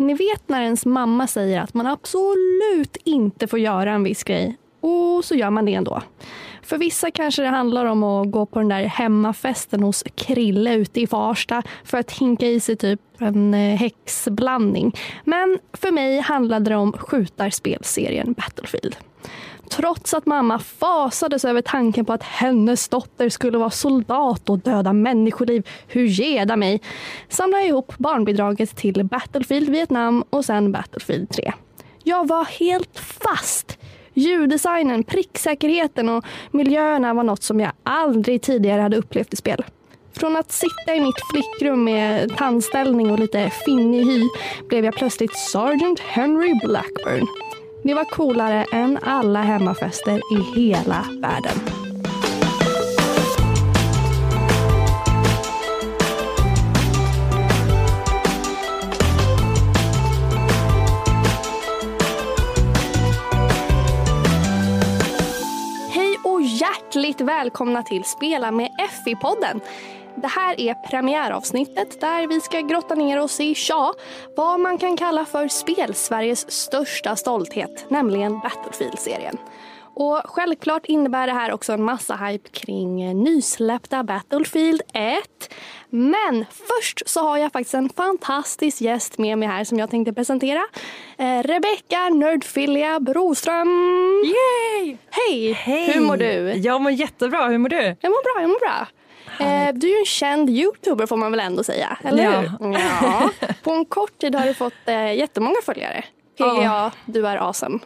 ni vet när ens mamma säger att man absolut inte får göra en viss grej och så gör man det ändå. För vissa kanske det handlar om att gå på den där hemmafesten hos Krille ute i Farsta för att hinka i sig typ en eh, häxblandning. Men för mig handlade det om skjutarspelserien Battlefield. Trots att mamma fasades över tanken på att hennes dotter skulle vara soldat och döda människoliv, hur geda mig, samlade jag ihop barnbidraget till Battlefield Vietnam och sen Battlefield 3. Jag var helt fast Ljuddesignen, pricksäkerheten och miljöerna var något som jag aldrig tidigare hade upplevt i spel. Från att sitta i mitt flickrum med tandställning och lite finnig hy blev jag plötsligt Sergeant Henry Blackburn. Det var coolare än alla hemmafester i hela världen. Hej och hjärtligt välkomna till Spela med FI-podden. Det här är premiäravsnittet där vi ska grotta ner oss i, ja, vad man kan kalla för spel-Sveriges största stolthet, nämligen Battlefield-serien. Och självklart innebär det här också en massa hype kring nysläppta Battlefield 1. Men först så har jag faktiskt en fantastisk gäst med mig här som jag tänkte presentera. Eh, Rebecka Nerdfilia Broström. Yay! Hej! Hej! Hur mår du? Jag mår jättebra. Hur mår du? Jag mår bra, jag mår bra. Eh, du är ju en känd youtuber får man väl ändå säga, eller ja. hur? Ja. På en kort tid har du fått eh, jättemånga följare. PGA, Ja. du är awesome.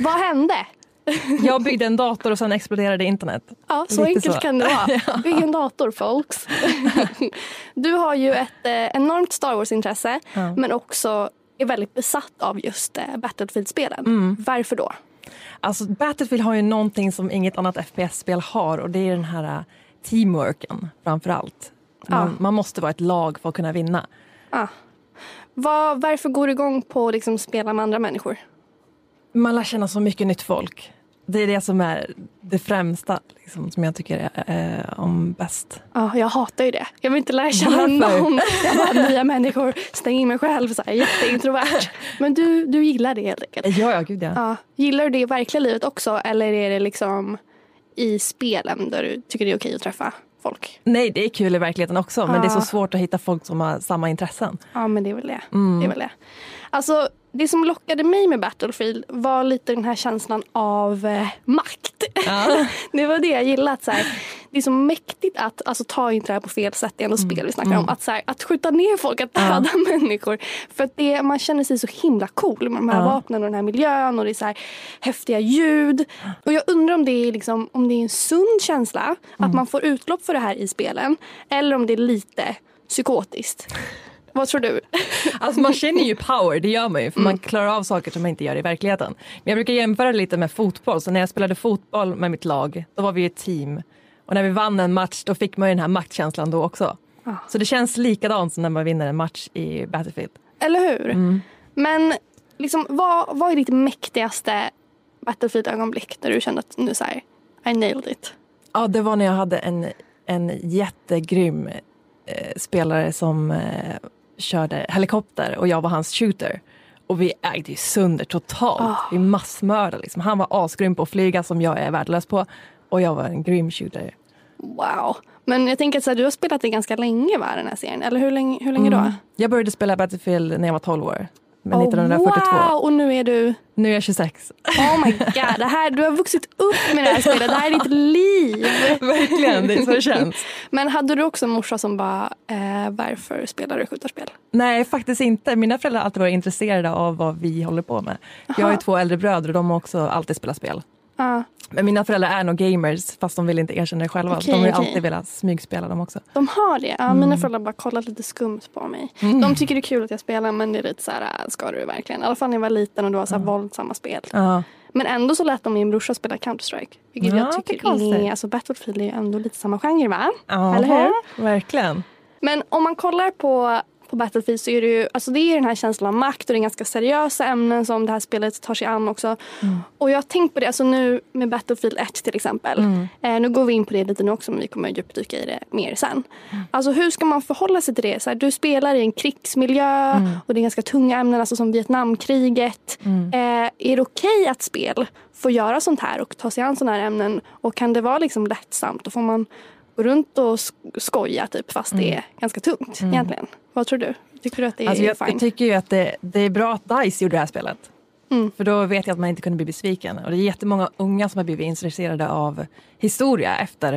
Vad hände? Jag byggde en dator och sen exploderade internet. Ja, så Lite enkelt så. kan det vara. Bygg en dator folks. Du har ju ett eh, enormt Star Wars-intresse Ja. men också är väldigt besatt av just eh, Battlefield-spelen. Mm. Varför då? Alltså Battlefield har ju någonting som inget annat FPS-spel har och det är den här äh, teamworken framför allt. Man, Ja. man måste vara ett lag för att kunna vinna. Ah. Vad, varför går du igång på att liksom spela med andra människor? Man lär känna så mycket nytt folk. Det är det som är det främsta liksom, som jag tycker är, eh, om bäst. Ja, jag hatar ju det. Jag vill inte lära känna någon. Jag bara, nya människor, stäng in mig själv, så här, jätteintrovert. Men du, du gillar det helt enkelt. Ja, ja, gud ja. Ja. Gillar du det i verkliga livet också eller är det liksom i spelen där du tycker det är okej att träffa folk? Nej, det är kul i verkligheten också men det är så svårt att hitta folk som har samma intressen. Ja, men det är väl det. Mm. det, är väl det. Alltså, det som lockade mig med Battlefield var lite den här känslan av eh, makt. Ja. Det var det jag gillade. Att, så här, det är så mäktigt att, alltså ta inte det här på fel sätt, det är ändå spel vi snackar om. Att, så här, att skjuta ner folk, att döda människor. För att det, man känner sig så himla cool med de här Ja. vapnen och den här miljön och det är så här häftiga ljud. Och jag undrar om det är, liksom, om det är en sund känsla, att man får utlopp för det här i spelen. Eller om det är lite psykotiskt. Vad tror du? Alltså man känner ju power, det gör man ju för Mm. man klarar av saker som man inte gör i verkligheten. Men jag brukar jämföra lite med fotboll, så när jag spelade fotboll med mitt lag, då var vi ett team. Och när vi vann en match, då fick man ju den här maktkänslan då också. Ah. Så det känns likadant som när man vinner en match i Battlefield. Eller hur? Mm. Men liksom, vad, vad är ditt mäktigaste Battlefield-ögonblick där du kände att nu så här, I nailed it? Ja, det var när jag hade en, en jättegrym eh, spelare som eh, körde helikopter och jag var hans shooter. Och vi ägde ju sönder totalt. Ah. Vi massmördade liksom. Han var asgrym på att flyga som jag är värdelös på. Och jag var en grym shooter. Wow. Men jag tänker att så här, du har spelat det ganska länge va, den här serien? Eller hur länge, hur länge då? Mm. Jag började spela Battlefield när jag var 12 år. Men Oh, 1942. wow! Och nu är du, Nu är jag 26. oh my god, det här, du har vuxit upp med det här spelet. Det här är ditt liv. Verkligen, det är så det känns. Men hade du också en morsa som bara, eh, varför spelar du skjutarspel? Nej, faktiskt inte. Mina föräldrar har alltid varit intresserade av vad vi håller på med. Jag har ju Aha. två äldre bröder och de har också alltid spelat spel. Ja, Men mina föräldrar är nog gamers fast de vill inte erkänna det själva. Okej, de har ju okej. alltid velat smygspela dem också. de har det. Ja, Mm. Mina föräldrar har bara kollat lite skumt på mig. De tycker det är kul att jag spelar men det är lite så här, äh, ska du verkligen? I alla fall när jag var liten och det var så här våldsamma spel. Ja. Men ändå så lät de min brorsa spela Counter-Strike. Vilket Ja, jag tycker är, alltså Battlefield är ju ändå lite samma genre va? Aha, Eller hur? Verkligen. Men om man kollar på på Battlefield så är det ju alltså det är den här känslan av makt och det är ganska seriösa ämnen som det här spelet tar sig an också. Mm. Och jag har tänkt på det, alltså nu med Battlefield 1 till exempel. Mm. Eh, nu går vi in på det lite nu också men vi kommer djupdyka i det mer sen. Mm. Alltså hur ska man förhålla sig till det? Så här, du spelar i en krigsmiljö Mm. och det är ganska tunga ämnen alltså som Vietnamkriget. Mm. Eh, är det okej att spel får göra sånt här och ta sig an sådana här ämnen? Och kan det vara liksom lättsamt? Och får man gå runt och sk- skoja typ fast det är ganska tungt egentligen? Vad tror du? Tycker du att det är Mm. Alltså jag, fine? jag tycker ju att det, det är bra att DICE gjorde det här spelet. Mm. För då vet jag att man inte kunde bli besviken. Och det är jättemånga unga som har blivit intresserade av historia efter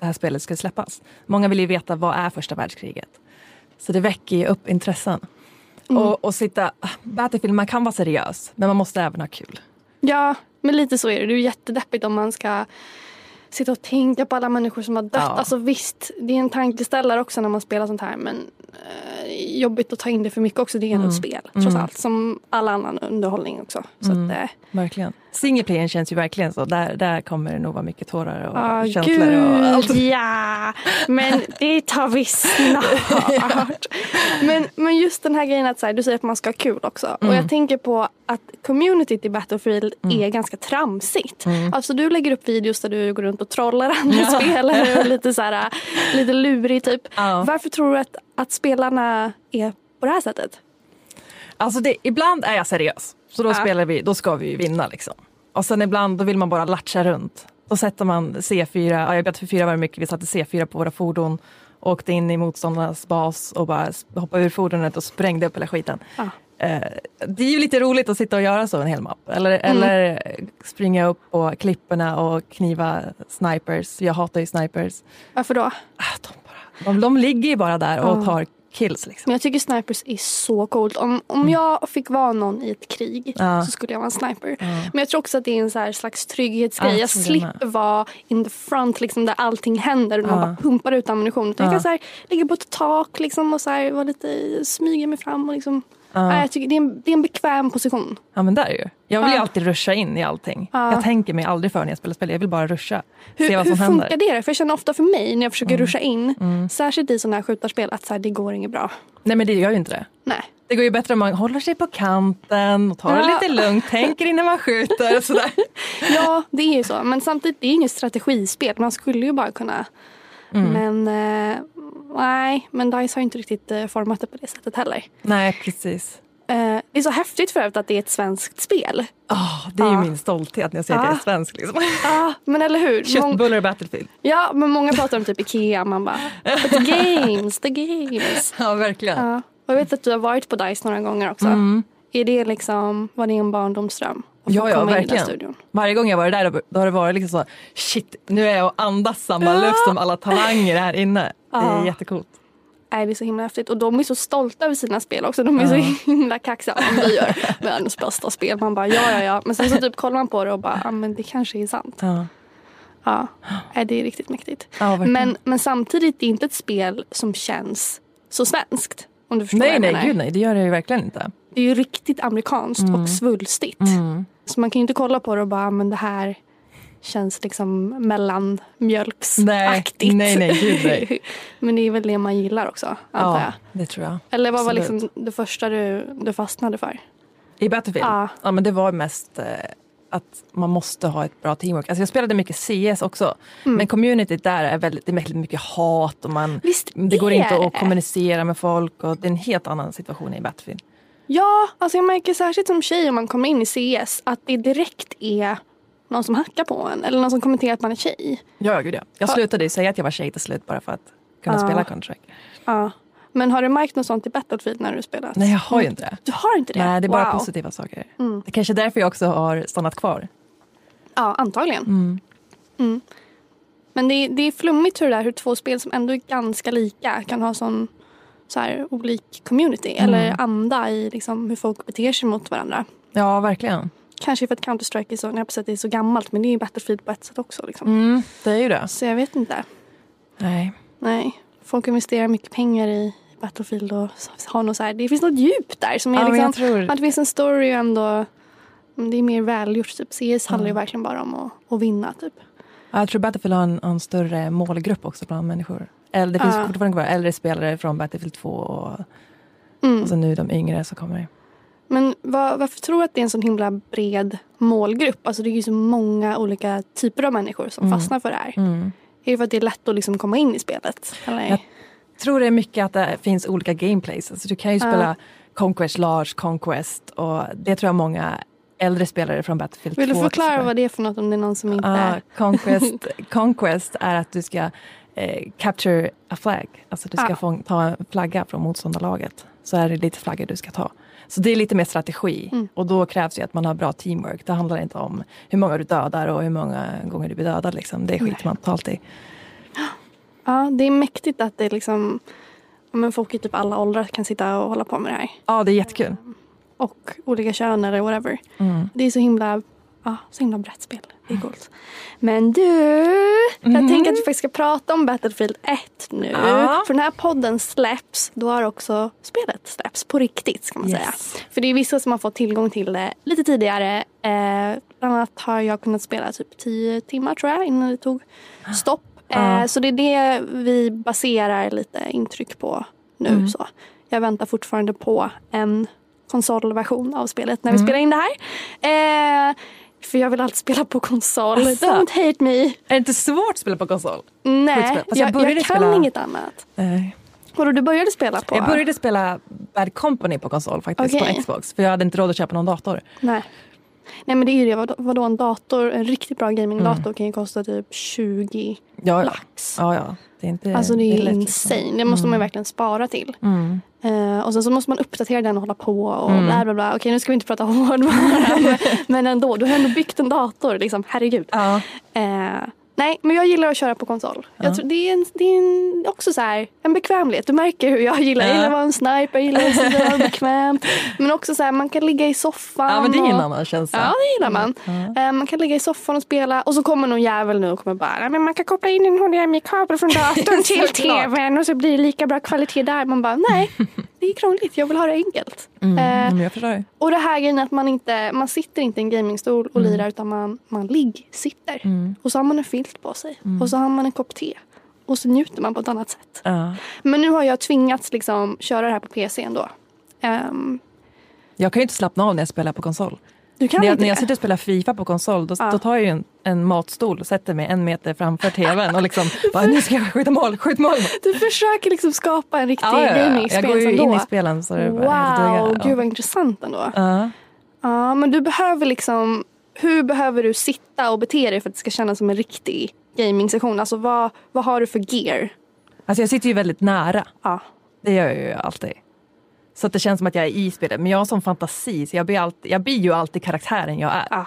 det här spelet skulle släppas. Många vill ju veta vad är första världskriget. Så det väcker ju upp intressen. Mm. Och, och sitta, Battlefield, man kan vara seriös men man måste även ha kul. Ja, men lite så är det. Det är jättedeppigt om man ska sitta och tänka på alla människor som har dött. Ja. Alltså visst, det är en tankeställare också när man spelar sånt här men eh, jobbigt att ta in det för mycket också. Det är ändå ett spel trots Mm. allt. Som all annan underhållning också. Så Mm. att, eh, Verkligen. Singleplayern känns ju verkligen så. Där, där kommer det nog vara mycket tårar och ah, känslor. Och allt. gud ja! Men det tar vi snart. men, men just den här grejen att så här, du säger att man ska ha kul också. Mm. Och jag tänker på att communityt i Battlefield är ganska tramsigt. Alltså du lägger upp videos där du går runt och trollar andra Ja. spelare och lite så här, lite lurig typ. Ja. Varför tror du att, att spelarna är på det här sättet? Alltså det, ibland är jag seriös. Så då Ja. spelar vi, då ska vi ju vinna liksom. Och sen ibland då vill man bara latcha runt. Då sätter man C4, ja, i Battlefield 4 var det mycket, vi satte C4 på våra fordon. Åkte in i motståndarnas bas och bara hoppade ur fordonet och sprängde upp hela skiten. Ja. Eh, det är ju lite roligt att sitta och göra så en hel mapp. Eller, Mm. eller springa upp på klipporna och kniva snipers. Jag hatar ju snipers. Varför då? Ah, de, de, de ligger ju bara där och tar kills. Liksom. Men jag tycker snipers är så coolt. Om, om jag fick vara någon i ett krig Ja. så skulle jag vara en sniper. Ja. Men jag tror också att det är en så slags trygghetsgrej. Ja, jag slipper vara in the front liksom, där allting händer och man bara pumpar ut ammunition. Utan Ja. Jag kan så här, ligga på ett tak liksom, och så här, vara lite, smyga mig fram. Och liksom. Ja. Jag tycker det, är en, det är en bekväm position. Ja men där är ju. Jag vill ju alltid ruscha in i allting. Ja. Jag tänker mig aldrig för när jag spelar spel. Jag vill bara ruscha. Hur, se vad hur som funkar händer. det? För jag känner ofta för mig när jag försöker ruscha in, Mm. särskilt i sådana här skjutarspel, att så här, det går inget bra. Nej men det gör ju inte det. Nej. Det går ju bättre om man håller sig på kanten och tar det Ja. lite lugnt, tänker innan man skjuter och sådär. Ja, det är ju så. Men samtidigt, det är inget strategispel. Man skulle ju bara kunna... Mm. Men eh, nej, men DICE har inte riktigt eh, format det på det sättet heller. Nej precis. Eh, det är så häftigt för övrigt att det är ett svenskt spel. Oh, det är ju min stolthet när jag säger att jag Ja. är svensk. Liksom. Ah, men eller hur? Köttbullar och Battlefield. ja, men många pratar om typ Ikea. Man bara, but the games, the games. Ja verkligen. Ja. Och jag vet att du har varit på DICE några gånger också. Mm. Är det liksom, var det en barndomsdröm? Ja, ja, verkligen. studion? Varje gång jag varit där då, har det varit liksom så, shit nu är jag och andas samma luft som alla talanger här inne. Det är Ja. jättecoolt. Nej, det är så himla häftigt. Och de är så stolta över sina spel också. De är så himla kaxiga. Om vi gör världens bästa spel. Man bara ja, ja, ja. Men sen så typ kollar man på det och bara, ja men det kanske är sant. Ja, Ja, det är riktigt mäktigt. ja. Men, men samtidigt, det är inte ett spel som känns så svenskt. Om du förstår vad nej jag nej menar. gud nej, det gör det ju verkligen inte. Det är ju riktigt amerikanskt och svulstigt. Mm. Så man kan ju inte kolla på det och bara, men det här känns liksom mellanmjölksaktigt. Nej, nej, nej, gud, nej. men det är väl det man gillar också, antar jag. Ja, det tror jag. Eller vad var Absolut. liksom det första du, du fastnade för? I Battlefield? Ja. Ja. men det var mest eh, att man måste ha ett bra teamwork. Alltså jag spelade mycket CS också. Mm. Men communityt där är väldigt, det är väldigt mycket hat och man, Visst det går inte att kommunicera med folk och det är en helt annan situation i Battlefield. Ja, alltså jag märker särskilt som tjej om man kommer in i CS att det direkt är någon som hackar på en eller någon som kommenterar att man är tjej. Ja, gud ja. Jag slutade ju säga att jag var tjej till slut bara för att kunna Ja. spela Counter-Strike. Ja. Men har du märkt något sånt i Battlefield när du spelat? Nej, jag har ju inte det. Du har inte det? Nej, det är bara wow. positiva saker. Mm. Det är kanske är därför jag också har stannat kvar. Ja, antagligen. Mm. Mm. Men det är, det är flummigt hur det där hur två spel som ändå är ganska lika kan ha sån så här, olik community Mm. eller anda i liksom, hur folk beter sig mot varandra. Ja, verkligen. Kanske för att Counter-Strike är så, jag på det är så gammalt men det är ju Battlefield på ett sätt också. Liksom. Mm, det är ju det. Så jag vet inte. Nej. Nej, folk investerar mycket pengar i Battlefield och har något så här, det finns något djup där som är Ja, liksom, tror... att det finns en story och ändå men det är mer välgjort. Typ. CS handlar ju verkligen bara om att, att vinna. Typ. Ja, Jag tror Battlefield har en, en större målgrupp också bland människor. Eller, det finns Ja. fortfarande kvar äldre spelare från Battlefield 2 och Mm. Och så nu de yngre så kommer. Men var, varför tror du att det är en sån himla bred målgrupp? Alltså det är ju så många olika typer av människor som Mm. fastnar för det här. Mm. Är det för att det är lätt att liksom komma in i spelet? Eller? Jag tror det är mycket att det finns olika gameplays. Alltså du kan ju spela Conquest, Large Conquest och det tror jag många äldre spelare från Battlefield 2 Vill du förklara vad det är för något om det är någon som inte... Ja, conquest, conquest är att du ska eh, capture a flag. Alltså du ska Ah. få ta en flagga från motståndarlaget. Så är det lite flaggor du ska ta. Så det är lite mer strategi Mm. och då krävs ju att man har bra teamwork. Det handlar inte om hur många du dödar och hur många gånger du blir dödad. Liksom. Det skiter man totalt i. Ja, det är mäktigt att det liksom... Men folk i typ alla åldrar kan sitta och hålla på med det här. Ja, det är jättekul. Och olika kön eller whatever. Mm. Det är så himla, ja, så himla brett spel. Det är coolt. Men du, jag Mhm. tänker att vi faktiskt ska prata om Battlefield 1 nu. Ja. För när podden släpps, då har också spelet släppts på riktigt ska man Yes. säga. För det är vissa som har fått tillgång till det lite tidigare. Eh, bland annat har jag kunnat spela typ 10 timmar tror jag innan det tog stopp. Ja. Eh, så det är det vi baserar lite intryck på nu. Mm. Så. Jag väntar fortfarande på en konsolversion av spelet när vi Mm. spelar in det här. Eh, för jag vill alltid spela på konsol. Asså. Don't hate me. Är det inte svårt att spela på konsol? Nej, jag jag, jag, kan spela- inget annat. Nej. Vadå, du började spela på? Jag började spela Bad Company på konsol faktiskt, Okej. på Xbox. För jag hade inte råd att köpa någon dator. Nej. Nej men det är ju det. Vadå, en dator, en riktigt bra gamingdator Mm. kan ju kosta typ 20 Ja, ja. lax. ja, ja. Det är inte Alltså det är ju billigt, insane. liksom. Det måste man Mm. verkligen spara till. Mm. Eh, och sen så måste man uppdatera den och hålla på och Mm. bla bla bla. Okej nu ska vi inte prata hårdvara men- men ändå. Du har ändå byggt en dator liksom. Herregud. Ja. Eh, nej men jag gillar att köra på konsol. Ja. Jag tror, det är, en, det är en, också så här, en bekvämlighet. Du märker hur jag gillar. Jag Ja. gillar att vara en sniper, jag gillar att där bekvämt. Men också så här, man kan ligga i soffan. ja, men det en och, annan känsla. Ja det gillar man. Ja. Eh, man kan ligga i soffan och spela och så kommer någon jävel nu och kommer bara "Nej, men man kan koppla in en HDMI-kabel från datorn till tvn och så blir det lika bra kvalitet där. Man bara nej, det är krångligt. Jag vill ha det enkelt. Mm. Eh, jag förstår. och det här grejen att man inte, man sitter inte i en gamingstol och Mm. lirar utan man, man ligg-sitter. Mm. Och så har man en filt på sig Mm. och så har man en kopp te. Och så njuter man på ett annat sätt. Ja. Men nu har jag tvingats liksom köra det här på PC ändå. Ehm, Jag kan ju inte slappna av när jag spelar på konsol. Du kan När jag, när jag sitter och spelar Fifa på konsol då, Ja. då tar jag ju en, en matstol och sätter mig en meter framför tvn och liksom bara, nu ska jag skjuta mål, skjut mål. Du försöker liksom skapa en riktig Ja, ja, ja. Jag gaming-experience går ju in ändå. i spelen så det är bara Wow, dugga. gud vad intressant ändå. Ja. Ja, men du behöver liksom, hur behöver du sitta och bete dig för att det ska kännas som en riktig gaming-session? Alltså vad, vad har du för gear? Alltså jag sitter ju väldigt nära. Ja. Det gör jag ju alltid. Så att det känns som att jag är i spelet. Men jag har sån fantasi så jag blir, alltid, jag blir ju alltid karaktären jag är. Ah.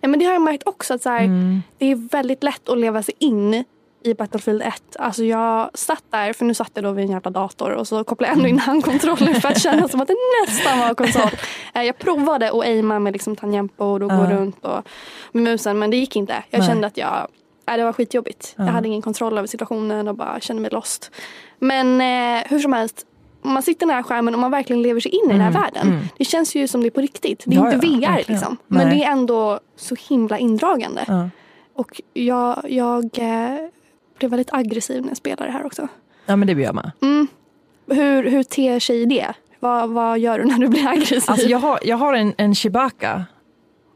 Nej, men det har jag märkt också att så här, Mm. det är väldigt lätt att leva sig in i Battlefield 1. Alltså jag satt där, för nu satt jag då vid en jävla dator och så kopplade jag ändå in handkontrollen för att känna som att det nästan var konsol. Eh, Jag provade att aima med liksom tangentbord och gå Ja. runt och med musen men det gick inte. Jag Nej. kände att jag, nej, det var skitjobbigt. Ja. Jag hade ingen kontroll över situationen och bara kände mig lost. Men eh, hur som helst, man sitter nära skärmen och man verkligen lever sig in i den här Mm, världen. mm. Det känns ju som det är på riktigt. Det är Ja, inte ja, VR verkligen. liksom. Men det är ändå så himla indragande. Ja. Och jag, jag eh, blev väldigt aggressiv när jag spelade det här också. ja men det blir jag med. Mm. Hur, hur ter sig det? Vad, vad gör du när du blir aggressiv? Alltså jag har, jag har en, en Chewbacca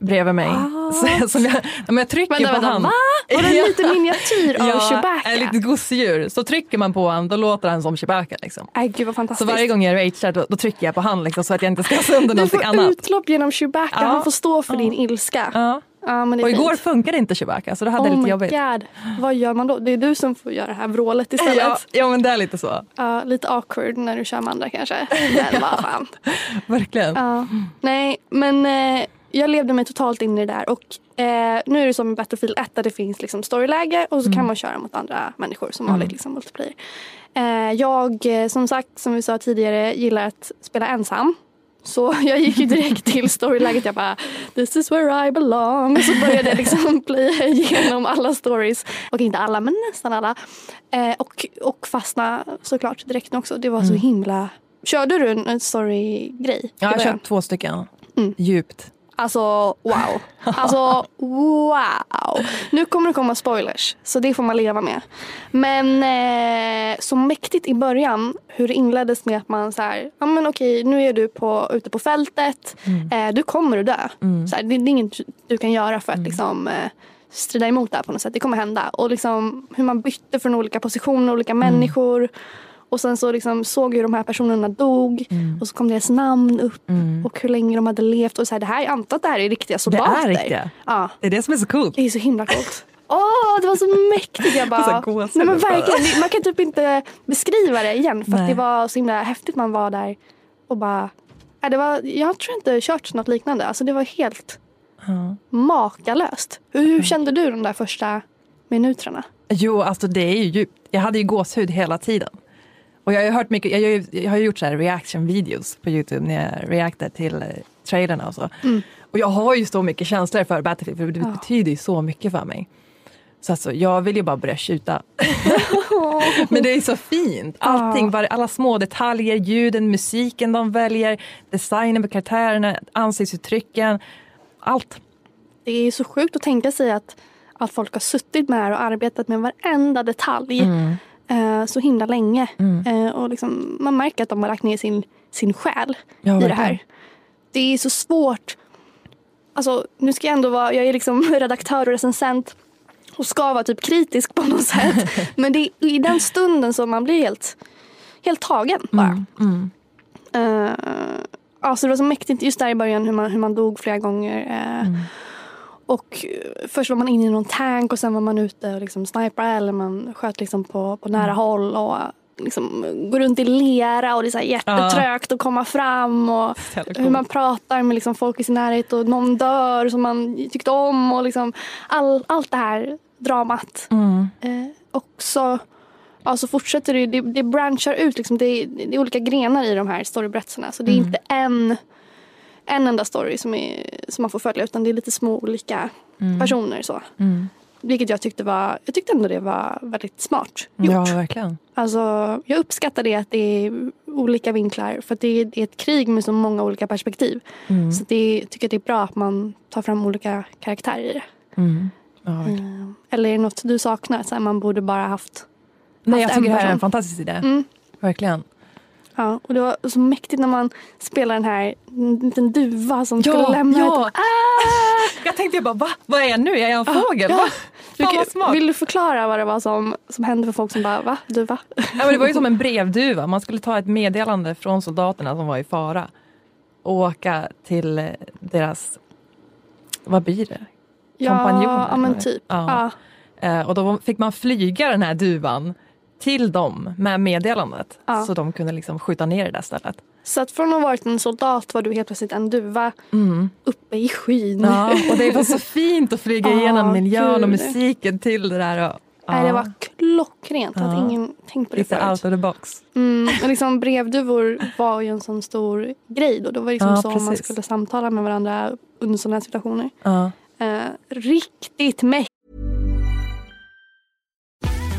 bredvid mig. Ah. Så, som jag, men jag trycker Vänta, på vänta, han. va? Var det en liten miniatyr av ja, Chewbacca? ett litet gosedjur. Så trycker man på han då låter han som Chewbacca. Liksom. Nej, gud vad Så fantastiskt. varje gång jag ragear då, då trycker jag på han liksom, så att jag inte ska sönder du någonting får annat. utlopp genom Chewbacca. Ja. Han får stå för Ja. din ilska. Ja. Ja, men det är Och igår fint. funkade inte Chewbacca så då hade Oh lite jobbigt. god. Vad gör man då? Det är du som får göra det här vrålet istället. Ja, ja men det är lite så. Ja, lite awkward när du kör med andra kanske. Men vad fan. Verkligen. Ja. Nej, men eh, jag levde mig totalt in i det där. Och eh, nu är det som i Battlefield 1 där det finns liksom storyläge och så Mm. kan man köra mot andra människor som Mm. vanligt liksom multiplayer. Eh, jag, eh, som sagt, som vi sa tidigare, gillar att spela ensam. Så jag gick ju direkt till storyläget. Jag bara, this is where I belong. Och så började jag liksom playa igenom alla stories. Och inte alla, men nästan alla. Eh, och, och fastna såklart direkt också. Det var så Mm. himla... Körde du en, story-grej? Ja, jag har kört två stycken. Mm. Djupt. Alltså wow. Alltså wow. Nu kommer det komma spoilers så det får man leva med. Men eh, så mäktigt i början hur det inleddes med att man så här, ja men okej nu är du på, ute på fältet, eh, du kommer att dö. Så här, det, det är inget du kan göra för att liksom eh, strida emot det här på något sätt. Det kommer hända. Och liksom hur man bytte från olika positioner, olika människor. Och sen så liksom såg hur de här personerna dog och så kom deras namn upp och hur länge de hade levt. Och så här, det här, jag antar att det här är riktiga soldater. riktiga. Ja, Det är det som är så coolt. det är så himla coolt. Åh, det var så mäktigt. Jag bara, nej men verkligen, det- man kan typ inte beskriva det igen för det var så himla häftigt. Man var där och bara, det var, jag tror inte kört något liknande. Alltså det var helt Ja. makalöst. Hur, hur kände du de där första minuterna? Jo, alltså det är ju djupt. Jag hade ju gåshud hela tiden. Och jag har hört mycket, jag, ju- jag har gjort så här reaction videos på Youtube när jag reactar till eh, trailerna och så. Och jag har ju så mycket känslor för Battlefield för det Ja. betyder ju så mycket för mig. Så alltså, jag vill ju bara börja skjuta. Men det är så fint. Allting, var, alla små detaljer, ljuden, musiken de väljer, designen på karaktärerna, ansiktsuttrycken. Allt. Det är så sjukt att tänka sig att, att folk har suttit med och arbetat med varenda detalj eh, så himla länge. Eh, och liksom, man märker att de har lagt ner sin, sin själ Ja, i det här. Det är så svårt. Alltså, nu ska jag ändå vara, jag är liksom redaktör och recensent och ska vara typ kritisk på något sätt. Men det är i den stunden som man blir helt, helt tagen bara. Mm. Uh, alltså det var så mäktigt just där i början hur man, hur man dog flera gånger. eh, Mm. Och eh, först var man inne i någon tank och sen var man ute och liksom snipra eller man sköt liksom på, på Mm. nära håll och liksom går runt i lera och det är så här jättetrögt att komma fram och hur man pratar med liksom folk i sin närhet och någon dör som man tyckte om och liksom all, allt det här dramat. Mm. Eh, och så, ja, så fortsätter det, det, det branchar ut. Liksom, det, det är olika grenar i de här storyberättelserna. Så det är Mm. inte en, en enda story som, är, som man får följa utan det är lite små olika personer. Så. Mm. Vilket jag tyckte var, jag tyckte ändå det var väldigt smart gjort. Ja, verkligen. Alltså, jag uppskattar det att det är olika vinklar för att det är, det är ett krig med så många olika perspektiv. Mm. Så det, jag tycker det är bra att man tar fram olika karaktärer i det. Mm. Ja. Eh, Eller är det något du saknar? Så här, man borde bara haft Nej, jag haft tycker det här är en fantastisk idé. Mm. Verkligen. Ja, och det var så mäktigt när man spelar den här en liten duva som skulle lämna ja. ett... Ah! Jag tänkte bara, va? Vad är jag nu? Är jag en fågel? ja. Va? Du, Fan vad vill du förklara vad det var som, som hände för folk som bara, va? Duva? Ja, men det var ju som en brevduva. Man skulle ta ett meddelande från soldaterna som var i fara och åka till eh, deras, vad blir det? Kompanjoner, Ja, ja men typ. Ja. Ja. Eh, och då fick man flyga den här duvan till dem med meddelandet. Ja. Så de kunde liksom skjuta ner det där stället. Så att från att ha varit en soldat var du helt plötsligt en duva uppe i skyn. Ja, och det var så fint att flyga igenom miljön och musiken till det där. Och, Nej, det var klockrent. Ja. hade ingen tänkt på det lite förut. out of the box. Mm, men liksom brevduvor var ju en sån stor grej då. Det var liksom Ja, så man precis. skulle samtala med varandra under sådana här situationer. Ja. Eh, riktigt mäktigt.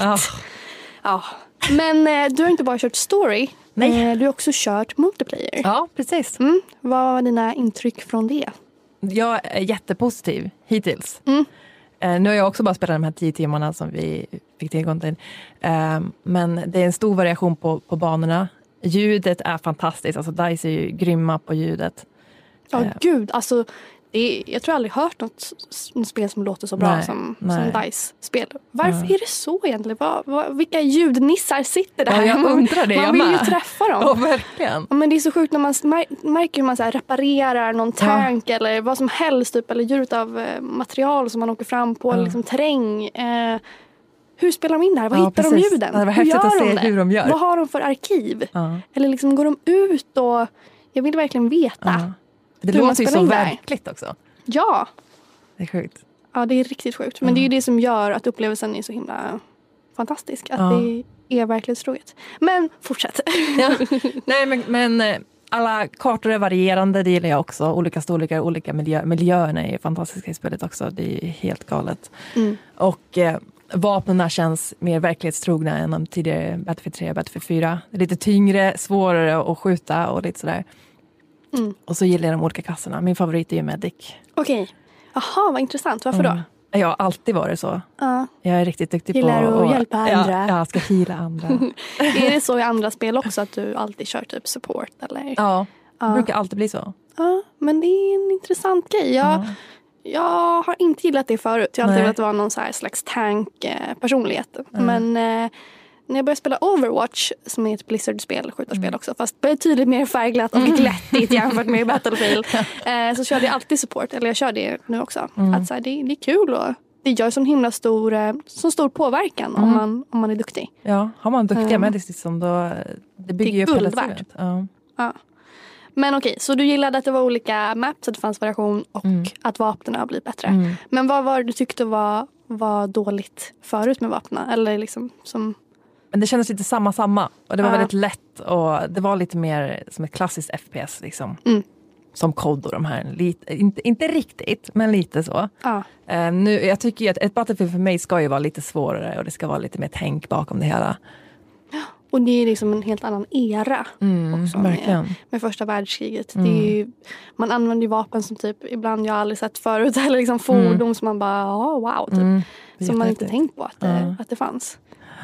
Ah. Ja. Men eh, du har inte bara kört story. Nej. Eh, du har också kört multiplayer. ja, precis. Mm. Vad var dina intryck från det? Jag är jättepositiv hittills. Mm. Eh, nu har jag också bara spelat de här tio timmarna som vi fick tillgång till. Men det är en stor variation på, på banorna. Ljudet är fantastiskt. Alltså DICE är ju grymma på ljudet. Ja, Eh. gud. Alltså, det är, jag tror jag aldrig hört något spel som låter så bra Nej, som, nej. som DICE-spel. Varför är det så egentligen? Vad, vad, vilka ljudnissar sitter där? Ja, jag man, undrar det, man jag vill ju med. träffa dem. Ja, verkligen. Ja, men det är så sjukt när man mär- märker hur man så reparerar någon tank eller vad som helst. Typ, eller djur av eh, material som man åker fram på. Eller liksom terräng. Eh, hur spelar de in det här? Var Ja, hittar de precis. ljuden? Ja, det var hur gör att se de det? hur de gör. Vad har de för arkiv? Ja. Eller liksom går de ut och Jag vill verkligen veta. Det låter ju så verkligt också. Ja. Det är sjukt. ja, det är riktigt sjukt. Men det är ju det som gör att upplevelsen är så himla fantastisk. Att Ja. det är verklighetstroget. Men fortsätt. Ja. Nej men, men eh, alla kartor är varierande, det gillar jag också. Olika storlekar, olika miljö, miljöerna är fantastiska i spelet också. Det är helt galet. Mm. Och eh, vapnen känns mer verklighetstrogna än de tidigare Battlefield 3 och Battlefield 4. Det är lite tyngre, svårare att skjuta och lite sådär. Mm. Och så gillar jag de olika klasserna. Min favorit är ju Medic. Okej. Jaha, vad intressant. Varför då? Mm. Jag har alltid varit så. Ja. Jag är riktigt duktig Gillar på att hjälpa andra. Ja, jag ska heala andra. Är det så i andra spel också att du alltid kör typ support? Eller? ja, det Ja. brukar alltid bli så. Ja, men det är en intressant grej. Jag, Ja. jag har inte gillat det förut. Jag har alltid velat vara någon slags tank-personlighet. Men eh, när jag började spela Overwatch, som är ett Blizzard-spel, skjutarspel Mm. också, fast betydligt mer färgglatt och glättigt jämfört med Battlefield, eh, så körde jag alltid support. Eller jag kör det nu också. Mm. Att så här, det, det är kul och det gör sån himla stor, eh, sån stor påverkan om, Mm. man, om man är duktig. Ja, har man duktiga Ja. medics liksom, då det bygger Det ju guld värt. Ja. Ja. Men okej, så du gillade att det var olika maps, att det fanns variation och Mm. att vapnen har blivit bättre. Mm. Men vad var det du tyckte var, var dåligt förut med vapnen? Eller liksom som... Men det kändes lite samma samma. Och det var Ja. väldigt lätt och det var lite mer som ett klassiskt FPS. Liksom. Mm. Som COD och de här. Lite, inte, inte riktigt, men lite så. Ja. Eh, nu, jag tycker att ett Battlefield för mig ska ju vara lite svårare och det ska vara lite mer tänk bakom det hela. Och det är liksom en helt annan era Mm, också med, med första världskriget. Mm. Ju, man använder ju vapen som typ ibland jag aldrig sett förut. Eller liksom fordon som man bara, ja wow. Typ. Mm, som man inte tänkt på att det, Ja. att det fanns.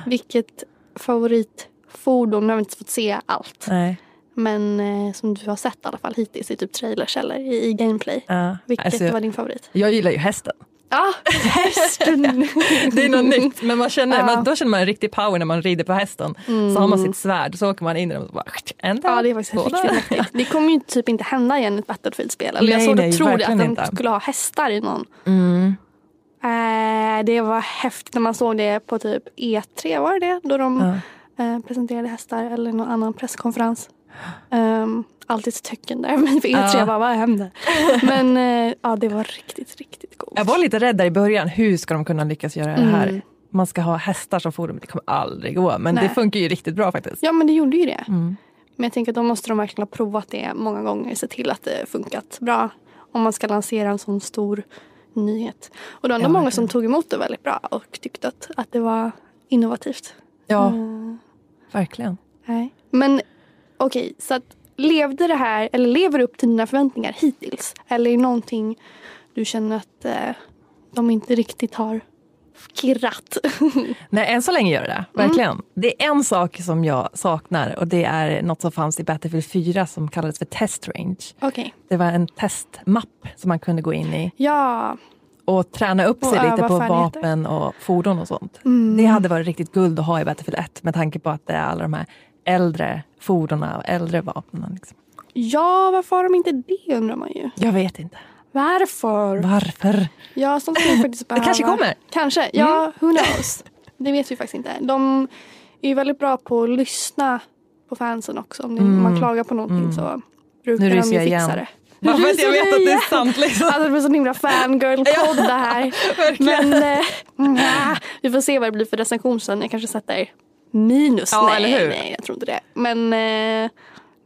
Vilket favoritfordon, nu har vi inte fått se allt. Nej. Men eh, som du har sett i alla fall hittills i typ trailers eller i, i gameplay. Ja. Vilket Alltså, var din favorit? jag gillar ju hästen. Ja, hästen! Det är något nytt. Men man känner, Ja. man, då känner man en riktig power när man rider på hästen. Så har man sitt svärd, så åker man in i den och bara... Där, Ja, det är faktiskt riktigt mäktigt. Det kommer ju typ inte hända igen i ett Battlefield-spel. Eller jag såg nej, att tro det, att de inte. skulle ha hästar i någon. Mm. Eh, det var häftigt när man såg det på typ E3, var det? Då de Ja. eh, presenterade hästar eller någon annan presskonferens. Um, alltid ett tecken där men för E3 Ja. bara, vad hände? Men eh, ja, det var riktigt, riktigt coolt. Jag var lite rädd där i början. Hur ska de kunna lyckas göra det här? Mm. Man ska ha hästar som fordon. Det kommer aldrig gå. Men Nej. det funkar ju riktigt bra faktiskt. Ja men det gjorde ju det. Mm. Men jag tänker att då måste de verkligen ha provat det många gånger. Se till att det funkat bra. Om man ska lansera en sån stor nyhet. Och det var ändå Ja, många verkligen. som tog emot det väldigt bra och tyckte att, att det var innovativt. Ja, Mm, verkligen. nej. Men okej, så att levde det här, eller lever det upp till dina förväntningar hittills? Eller är det någonting du känner att eh, de inte riktigt har kirrat? Nej, än så länge gör det Mm. det. Verkligen. Det är en sak som jag saknar och det är något som fanns i Battlefield 4 som kallades för Test Range. Okej. Det var en testmapp som man kunde gå in i Ja, och träna upp Och sig lite på vapen och fordon och sånt. Mm. Det hade varit riktigt guld att ha i Battlefield 1 med tanke på att det är alla de här äldre fordonen och äldre vapnen. Liksom. ja varför har de inte det undrar man ju. Jag vet inte. Varför? Varför? Ja, sånt kan faktiskt behöva. kanske kommer. Kanske, ja, who knows. Det vet vi faktiskt inte. De är ju väldigt bra på att lyssna på fansen också. Om det, Mm. man klagar på någonting så brukar Nu de ju fixa igen. det. För att jag vet att det är sant. Liksom. Alltså det blir sån himla fangirl-podd det här. Men nja, vi får se vad det blir för recension sen. Jag kanske sätter minus. Ja, nej, nej, jag tror inte det. Men eh,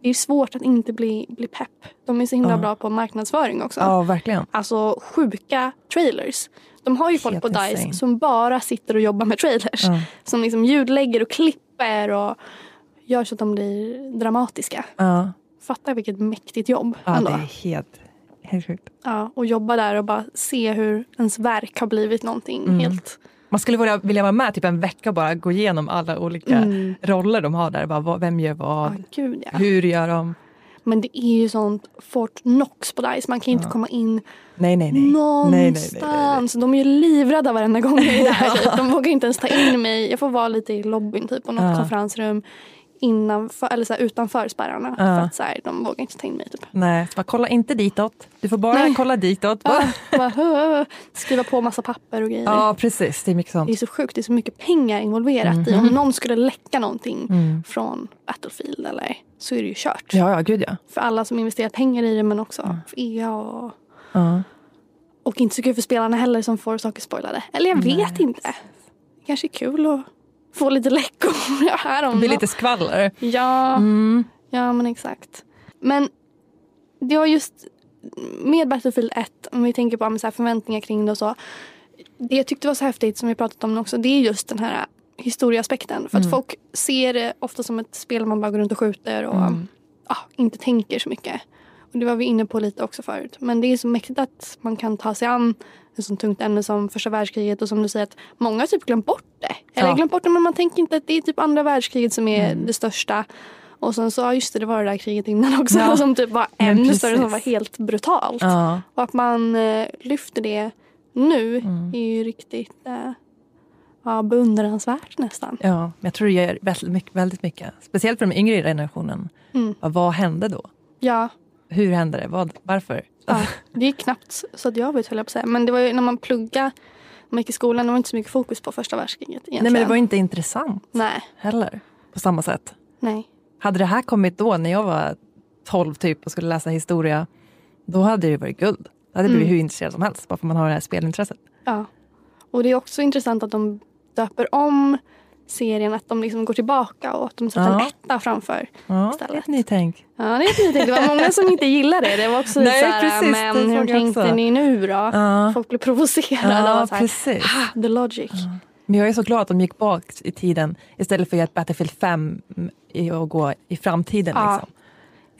det är svårt att inte bli, bli pepp. De är så himla Ja. bra på marknadsföring också. Ja, verkligen. Alltså sjuka trailers. De har ju folk på DICE insane. som bara sitter och jobbar med trailers. Ja. Som liksom ljudlägger och klipper och gör så att de blir dramatiska. Ja, Fatta vilket mäktigt jobb ja ändå. det är helt, helt sjukt. Ja, och jobba där och bara se hur ens verk har blivit någonting Mm. helt... Man skulle vilja, vilja vara med typ en vecka och bara gå igenom alla olika Mm. roller de har där. Bara, vem gör vad? Ja, gud ja. Hur gör de? Men det är ju sånt Fort Knox på DICE. Man kan ju inte komma in Nej, nej, nej. någonstans. Nej, nej, nej. De är ju livrädda varenda gång jag är där. De vågar inte ens ta in mig. Jag får vara lite i lobbyn typ, på något Ja. konferensrum. Innanför, eller så här, utanför spärrarna. Ja. För att så här, de vågar inte ta in mig. Typ. Nej, bara, kolla inte ditåt. Du får bara Nej. kolla ditåt. Ja, bara, skriva på massa papper och grejer. Ja, precis. Det är mycket sånt. Det är så sjukt, det är så mycket pengar involverat i. Om någon skulle läcka någonting från Battlefield eller så är det ju kört. Ja, ja, gud ja. För alla som investerat pengar i det men också för EA och, ja. och inte så kul för spelarna heller som får saker spoilade. Eller jag vet inte. Det kanske är kul att få lite läckor. Don't Det blir lite skvaller. Ja, Mm. ja men exakt. Men det var just med Battlefield 1, om vi tänker på så förväntningar kring det och så. Det jag tyckte var så häftigt som vi pratat om också, det är just den här historieaspekten. För att folk ser det ofta som ett spel man bara går runt och skjuter och ja, inte tänker så mycket. Och det var vi inne på lite också förut. Men det är så mäktigt att man kan ta sig an ett sånt tungt ämne som första världskriget och som du säger att många har typ glömt bort det. Eller Ja. glömt bort det men man tänker inte att det är typ andra världskriget som är det största. Och sen så, just det, det var det där kriget innan också Ja. som typ var ännu större, som var helt brutalt. Ja. Och att man eh, lyfter det nu är ju riktigt eh, ja, beundransvärt nästan. ja, jag tror det gör väldigt mycket, väldigt mycket. Speciellt för den yngre generationen. Mm. Vad hände då? Ja, Hur hände det? Vad, varför? ja, det är knappt så att jag vet höll jag på att säga. Men det var ju när man pluggade, när man gick i skolan, det var inte så mycket fokus på första världskriget egentligen. Nej, men det var inte intressant Nej, heller. På samma sätt. nej. Hade det här kommit då när jag var 12 typ och skulle läsa historia, då hade det varit guld. Då hade jag blivit hur intresserad som helst, bara för att man har det här spelintresset. Ja. Och det är också intressant att de döper om serien, att de liksom går tillbaka och att de sätter en Ja. etta framför. Ja, Istället. ett nytänk. Ja, det är ett nytänk. Det var många som inte gillade det. Det var också Nej, så här, precis, men hur tänkte också. ni nu då? Ja. Folk blev provocerade. Ja, och så här, precis. "Ah, the logic. Men jag är så glad att de gick bak i tiden istället för att Battlefield 5 i- och gå i framtiden. Ja. Liksom.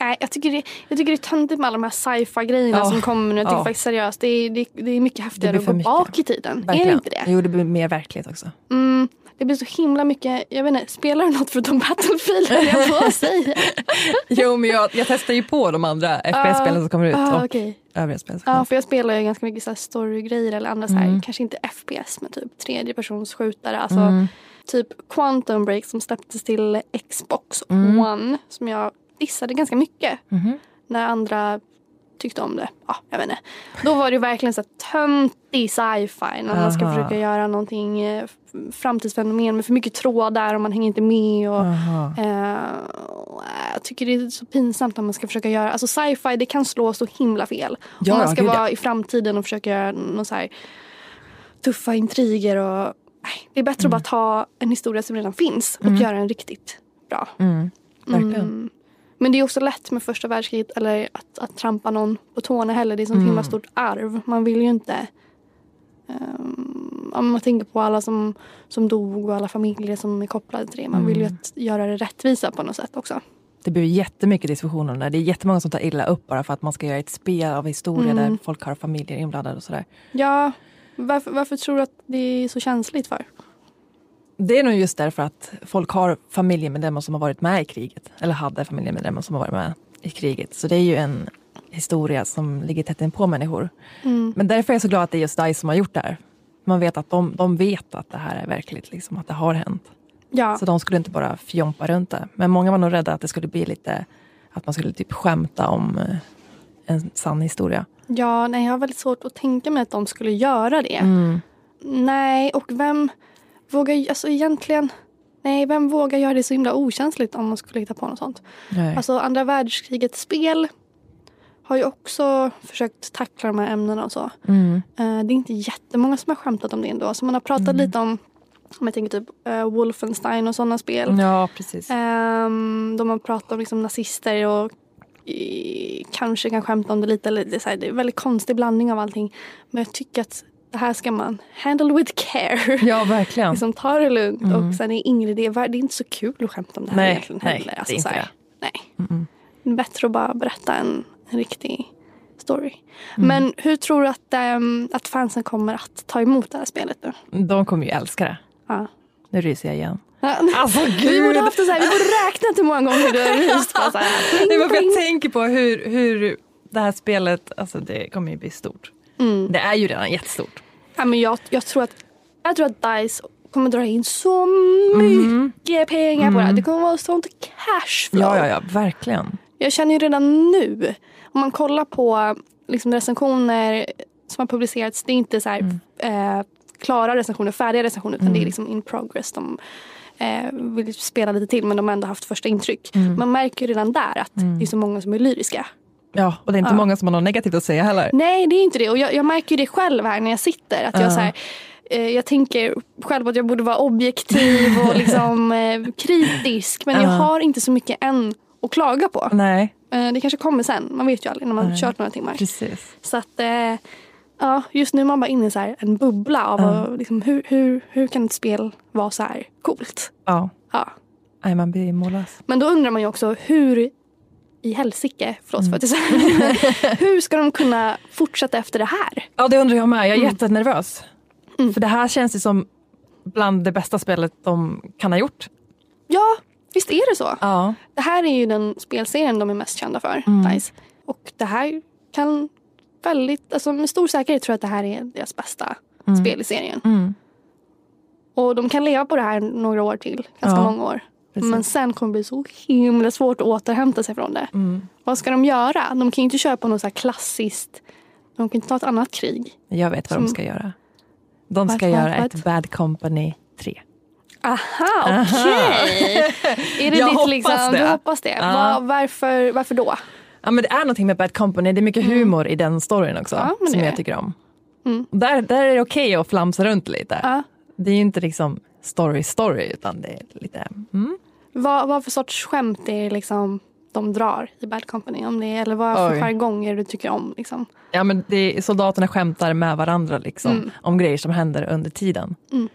Nej, jag, tycker det, jag tycker det är töntigt med alla de här sci-fi grejerna Ja. som kommer nu. Jag tycker Ja. faktiskt seriöst, det är, det, det är mycket häftigare att gå mycket. bak i tiden. Är Verkligen. det inte det? Jo, det blir mer verklighet också. Mm, det blir så himla mycket, jag vet inte, spelar du något förutom Battlefield? Jag får säga. Jo, men jag, jag testar ju på de andra FPS-spelen som kommer ut Ah, och okej. övriga spel. Ja, kommer. för jag spelar ju ganska mycket så här storygrejer eller andra så här, Mm. kanske inte FPS men typ tredjepersons skjutare. Alltså Mm. typ Quantum Break som släpptes till Xbox Mm. One som jag dissade ganska mycket Mhm. när andra tyckte om det. Ja, jag vet inte. Då var det verkligen så töntig sci-fi när man ska Aha. försöka göra någonting eh, framtidsfenomen med för mycket trådar och man hänger inte med. Och, eh, och, jag tycker det är så pinsamt när man ska försöka göra, alltså sci-fi det kan slå så himla fel. Ja, Om man ska vara i framtiden och försöka göra någon så här tuffa intriger och nej, det är bättre att bara ta en historia som redan finns och göra den riktigt bra. Mm. Verkligen. Mm. Men det är också lätt med första världskriget eller att, att trampa någon på tårna heller. Det är sånt Mm. himla stort arv. Man vill ju inte um, om man tänker på alla som, som dog och alla familjer som är kopplade till det. Man vill ju Mm. att göra det rättvisa på något sätt också. Det blir jättemycket diskussioner om det. Det är jättemånga som tar illa upp bara för att man ska göra ett spel av historia Mm. där folk har familjer inblandade och sådär. Ja, varför, varför tror du att det är så känsligt för? Det är nog just därför att folk har familjemedlemmar som har varit med i kriget. Eller hade familjemedlemmar som har varit med i kriget. Så det är ju en historia som ligger tätt in på människor. Mm. Men därför är jag så glad att det är just DICE som har gjort det här. Man vet att de, de vet att det här är verkligt, liksom, att det har hänt. Ja, Så de skulle inte bara fjompa runt det. Men många var nog rädda att det skulle bli lite, att man skulle typ skämta om eh, en sann historia. ja nej, jag har väldigt svårt att tänka mig att de skulle göra det. Mm. Nej, och vem vågar, alltså egentligen, nej, vem vågar göra det så himla okänsligt om man skulle hitta på något sånt? Nej. Alltså andra världskrigets spel har ju också försökt tackla de här ämnena och så. Mm. Eh, det är inte jättemånga som har skämtat om det ändå. Så man har pratat Mm. lite om, om jag tänker typ uh, Wolfenstein och sådana spel. Ja, precis. Um, de har pratat om liksom nazister och eh, kanske kan skämta om det lite. Eller det, är så här, det är en väldigt konstig blandning av allting. Men jag tycker att det här ska man handle with care. Ja, verkligen. liksom, ta det lugnt. Mm. Och sen är ingen idé. Det är inte så kul att skämta om det här Nej, egentligen nej, heller. det är Alltså, inte här, det. nej. Mm. Det är bättre att bara berätta en, en riktig story. Mm. Men hur tror du att, ehm, att fansen kommer att ta emot det här spelet nu? De kommer ju älska det. Ja. Nu ryser jag igen. Alltså, vi borde haft det så här, vi borde räknat hur många gånger du har ryst. Så här, Det är bara för pling, jag tänker på hur, hur det här spelet, alltså det kommer ju bli stort. Mm. Det är ju redan jättestort. Ja, men jag, jag, tror att, jag tror att DICE kommer dra in så mycket pengar på det här. Det kommer vara sånt cashflow. Ja, ja, ja, verkligen. Jag känner ju redan nu, om man kollar på liksom recensioner som har publicerats, det är inte så här, eh, klara recensioner, färdiga recensioner utan det är liksom in progress. De eh, vill spela lite till men de har ändå haft första intryck. Man märker ju redan där att det är så många som är lyriska. Ja, och det är inte Ja. många som har något negativt att säga heller. Nej det är inte det och jag, jag märker ju det själv här när jag sitter. Att jag, så här, eh, jag tänker själv att jag borde vara objektiv och liksom, eh, kritisk men jag Ja. har inte så mycket än att klaga på. Nej, Eh, Det kanske kommer sen, man vet ju aldrig när man har Nej. kört några timmar. precis. Så att ja, just nu är man bara inne i så en bubbla av att, liksom, hur, hur, hur kan ett spel vara så här coolt? Ja, Ja. Nej, man blir mållös. Men då undrar man ju också hur i helsike, förlåt för att jag säger Hur ska de kunna fortsätta efter det här? Ja, det undrar jag med. Jag är Mm. jättenervös. För det här känns ju som bland det bästa spelet de kan ha gjort. Ja, visst är det så. Ja. Det här är ju den spelserien de är mest kända för, DICE. Och det här kan väldigt, alltså med stor säkerhet tror jag att det här är deras bästa spel i serien. Mm. Och de kan leva på det här några år till, ganska Ja, många år. Precis. Men sen kommer det bli så himla svårt att återhämta sig från det. Mm. Vad ska de göra? De kan ju inte köra på något så här klassiskt, de kan inte ta ett annat krig. Jag vet vad Som- de ska göra. De ska vad, göra ett Bad Company 3. Aha, okej. är det Jag ditt hoppas liksom, det. du hoppas det? Ja. Vad- varför, varför då? Ja, men det är någonting med Bad Company. Det är mycket humor i den storyn också. Mm. Ja, som jag tycker om. Mm. Där, där är det okej att flamsa runt lite. Ja. Det är ju inte liksom story story utan det är lite... Mm. Vad, vad för sorts skämt är liksom de drar i Bad Company? Om det, är- eller vad för Oj. jargong är det du tycker om? Liksom? Ja, men det soldaterna skämtar med varandra liksom, Mm. om grejer som händer under tiden. Mm.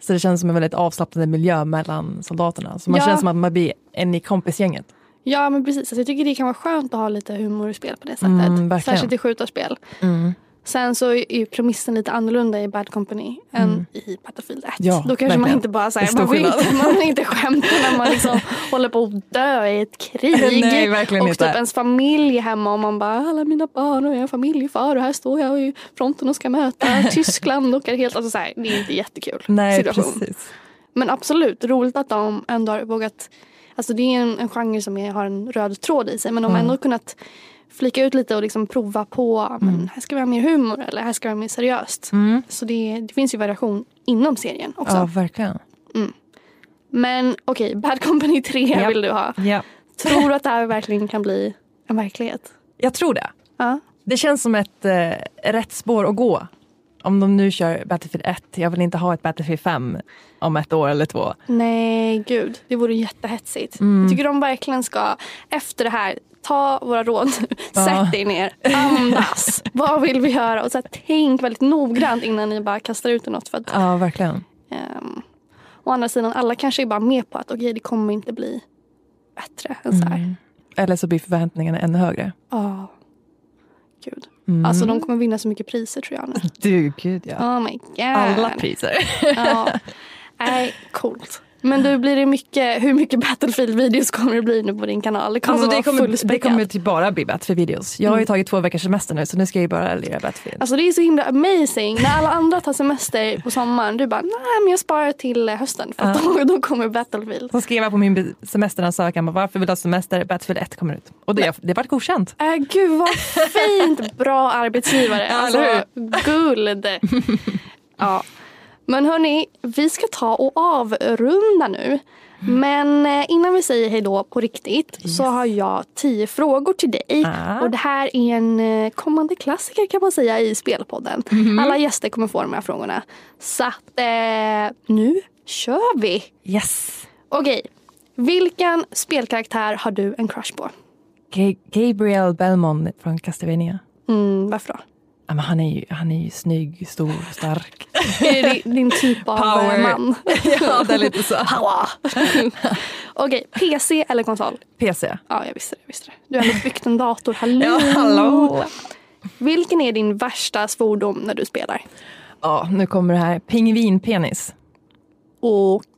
Så det känns som en väldigt avslappnande miljö mellan soldaterna. Så man Ja. känner som att man blir en i kompisgänget. Ja men precis, alltså, jag tycker det kan vara skönt att ha lite humor i spel på det sättet. Mm, verkligen. Särskilt i skjutarspel. Sen så är ju premissen lite annorlunda i Bad Company än i Battlefield 1. Ja, Då kanske man verkligen. inte bara säger, man, vill inte, man vill inte skämta när man liksom håller på att dö i ett krig. Nej, verkligen och inte. typ ens familj hemma och man bara, alla mina barn och jag är familjefar och här står jag i fronten och ska möta Tyskland och är helt, alltså så här, det är inte jättekul Nej, situation. precis. Men absolut, roligt att de ändå har vågat Alltså det är en, en genre som är, har en röd tråd i sig men de har ändå kunnat flika ut lite och liksom prova på men här ska vi ha mer humor eller här ska vi ha mer seriöst. Så det, det finns ju variation inom serien också. Ja, verkligen. Men okej, Bad Company 3 Ja. vill du ha. Ja. Tror du att det här verkligen kan bli en verklighet? Jag tror det. Ja. Det känns som ett eh, rätt spår att gå. Om de nu kör Battlefield 1, jag vill inte ha ett Battlefield 5 om ett år eller två. Nej, gud. Det vore jättehetsigt. Mm. Jag tycker de verkligen ska, efter det här, ta våra råd. Ja. Sätt dig ner, andas. Vad vill vi göra? Och så här, tänk väldigt noggrant innan ni bara kastar ut något. För att, Ja, verkligen. ehm, å andra sidan, alla kanske är bara med på att okej, det kommer inte bli bättre än så här. Mm. Eller så blir förväntningarna ännu högre. Ja. Gud. Mm. Alltså de kommer vinna så mycket priser tror jag nu. Du, gud ja. Oh my god. Alla priser. Ja. Nej, coolt. Men du, blir det mycket, hur mycket Battlefield-videos kommer det bli nu på din kanal? Det kommer Alltså, det, kommer, det kommer typ bara bli Battlefield-videos. Jag har ju Mm. tagit två veckors semester nu så nu ska jag ju bara lira Battlefield. Alltså det är så himla amazing. När alla andra tar semester på sommaren, du bara, nej men jag sparar till eh, hösten för att då, då kommer Battlefield. Så skrev jag på min semesteransökan bara, varför vill du ha semester? Battlefield 1 kommer ut. Och det, det vart godkänt. Äh, gud vad fint, bra arbetsgivare. Alltså, guld. Ja. Men hörni, vi ska ta och avrunda nu. Men eh, innan vi säger hej då på riktigt så har jag tio frågor till dig. Ah. Och det här är en eh, kommande klassiker kan man säga i Spelpodden. Mhm. Alla gäster kommer få de här frågorna. Så att eh, nu kör vi! Yes! Okej, vilken spelkaraktär har du en crush på? Ga- Gabriel Belmont från Castlevania. Mm, varför då? Men han, är ju, han är ju snygg, stor, stark. Är det din, din typ av eh, Power. man? ja, det är lite så. Okej, PC eller konsol? PC. Ja, jag visste det. Jag visste det. Du har ändå byggt en dator. Hallå! Ja, hallå! Vilken är din värsta svordom när du spelar? Ja, nu kommer det här. Pingvinpenis. Okej,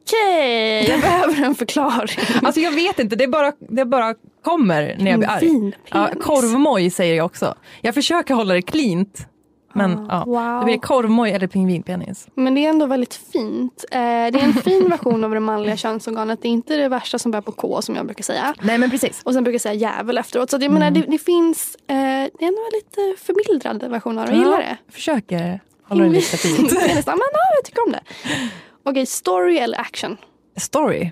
jag behöver en förklaring. Alltså jag vet inte, det bara, det bara kommer när jag blir arg. Ja, korvmoj säger jag också. Jag försöker hålla det cleant. Men ja, wow. det blir korvmoj eller pingvinpenis. Men det är ändå väldigt fint. Eh, det är en fin version av det manliga könsorganet. Det är inte det värsta som börjar på K som jag brukar säga. Nej men precis. Och sen brukar jag säga jävel efteråt. Så det, jag menar, det, det finns, eh, det är ändå en lite förmildrad version av det. Jag gillar det. Försöker hålla det lite fint. Men ja, jag tycker om det. Okej, story eller action? Story.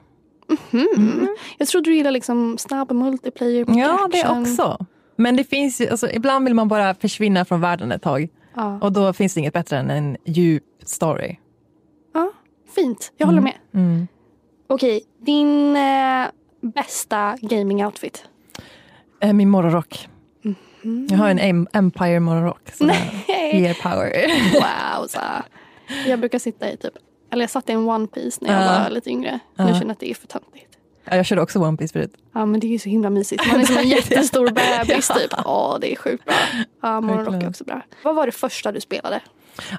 Jag trodde du gillade liksom snabb multiplayer, Ja, det action. också. Men det finns ju, alltså, ibland vill man bara försvinna från världen ett tag. Ja. Och då finns det inget bättre än en djup story. ja, fint. Jag håller med. Mm. Okej, din eh, bästa gaming-outfit? Eh, Min morgonrock. Jag har en em- Empire morgonrock. Nej. ger power. Wow, så. Jag brukar sitta i typ, eller jag satt i en one piece när jag Ja. var lite yngre. Nu känner jag att det är för töntigt. Ja, jag körde också One Piece förut. Ja men det är ju så himla mysigt. Man är som en jättestor bebis Ja. typ. Ja det är sjukt bra. Ja morgonrock är också bra. Vad var det första du spelade?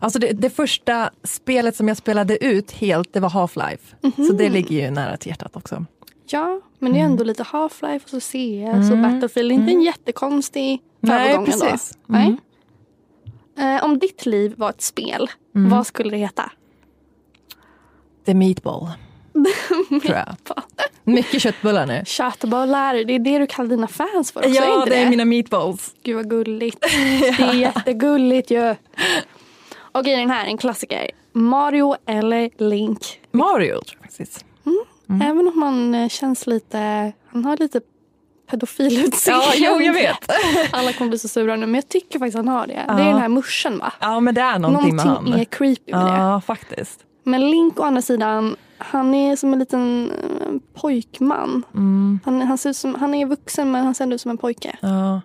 Alltså det, det första spelet som jag spelade ut helt, det var Half-Life. Mhm. Så det ligger ju nära till hjärtat också. Ja men det är Mm. ändå lite Half-Life och så CS och Battlefield. Inte en jättekonstig Nej, övergång ändå. precis. Nej. Eh, om ditt liv var ett spel, Mm. vad skulle det heta? The Meatball. tror jag. Mycket köttbullar nu. Köttbullar, det är det du kallar dina fans för också, är Ja, inte det det? är mina meatballs. Gud vad gulligt. Det är jättegulligt ju. Okej den här, en klassiker. Mario eller Link? Mario tror jag faktiskt. Även om han eh, känns lite, han har lite pedofilutseende. Ja, jo, jag vet. Alla kommer bli så sura nu men jag tycker faktiskt han har det. Ja. Det är den här muschen va? Ja, men det är någonting, med Någonting han. är creepy med det. Ja, faktiskt. Men Link å andra sidan, han är som en liten eh, pojkman. Mm. Han, han, ser ut som, han är vuxen men han ser ut som en pojke. Ja,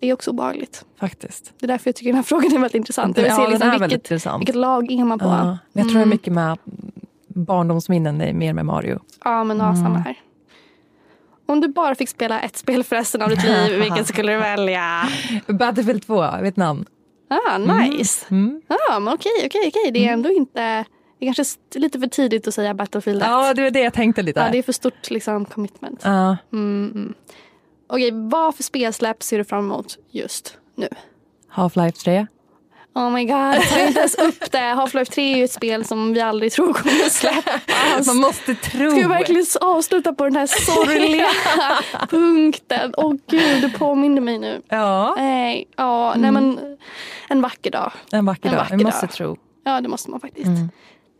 Det är också obehagligt. faktiskt. Det är därför jag tycker den här frågan är väldigt intressant. Jag vill Ja, se liksom är vilket, väldigt intressant. vilket lag är man på. Ja, Ja, men jag tror det är mycket med barndomsminnen, det mer med Mario. men ja, samma här. Om du bara fick spela ett spel för resten av ditt liv, vilket skulle du välja? Battlefield 2, Vietnam. Ah, nice. Mm. Ja, men okej, okej, okej. Det är ändå inte... Det är kanske lite för tidigt att säga Battlefield 1. Ja, det var det jag tänkte lite. Ja, det är för stort liksom, commitment. Ja. Mm, mm. Okej, vad för spelsläpp ser du fram emot just nu? Half-Life 3. Oh my god, tar inte ens upp det. Half-Life 3 är ju ett spel som vi aldrig tror kommer släppas. Man måste tro. Ska jag verkligen avsluta på den här sorgliga punkten? Åh gud, du påminner mig nu. Ja, Nej, ja, nej men en vacker dag. en vacker En dag. vacker Vi måste dag. tro. Ja, det måste man faktiskt.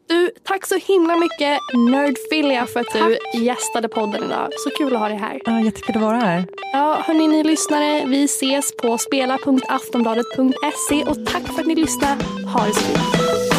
Du, tack så himla mycket Nerdfilia för att du gästade podden idag. Så kul att ha dig här. Ja, jättekul att vara här. Ja, hörni ni lyssnare, vi ses på spela.aftonbladet.se och tack för att ni lyssnar. Ha det så fint.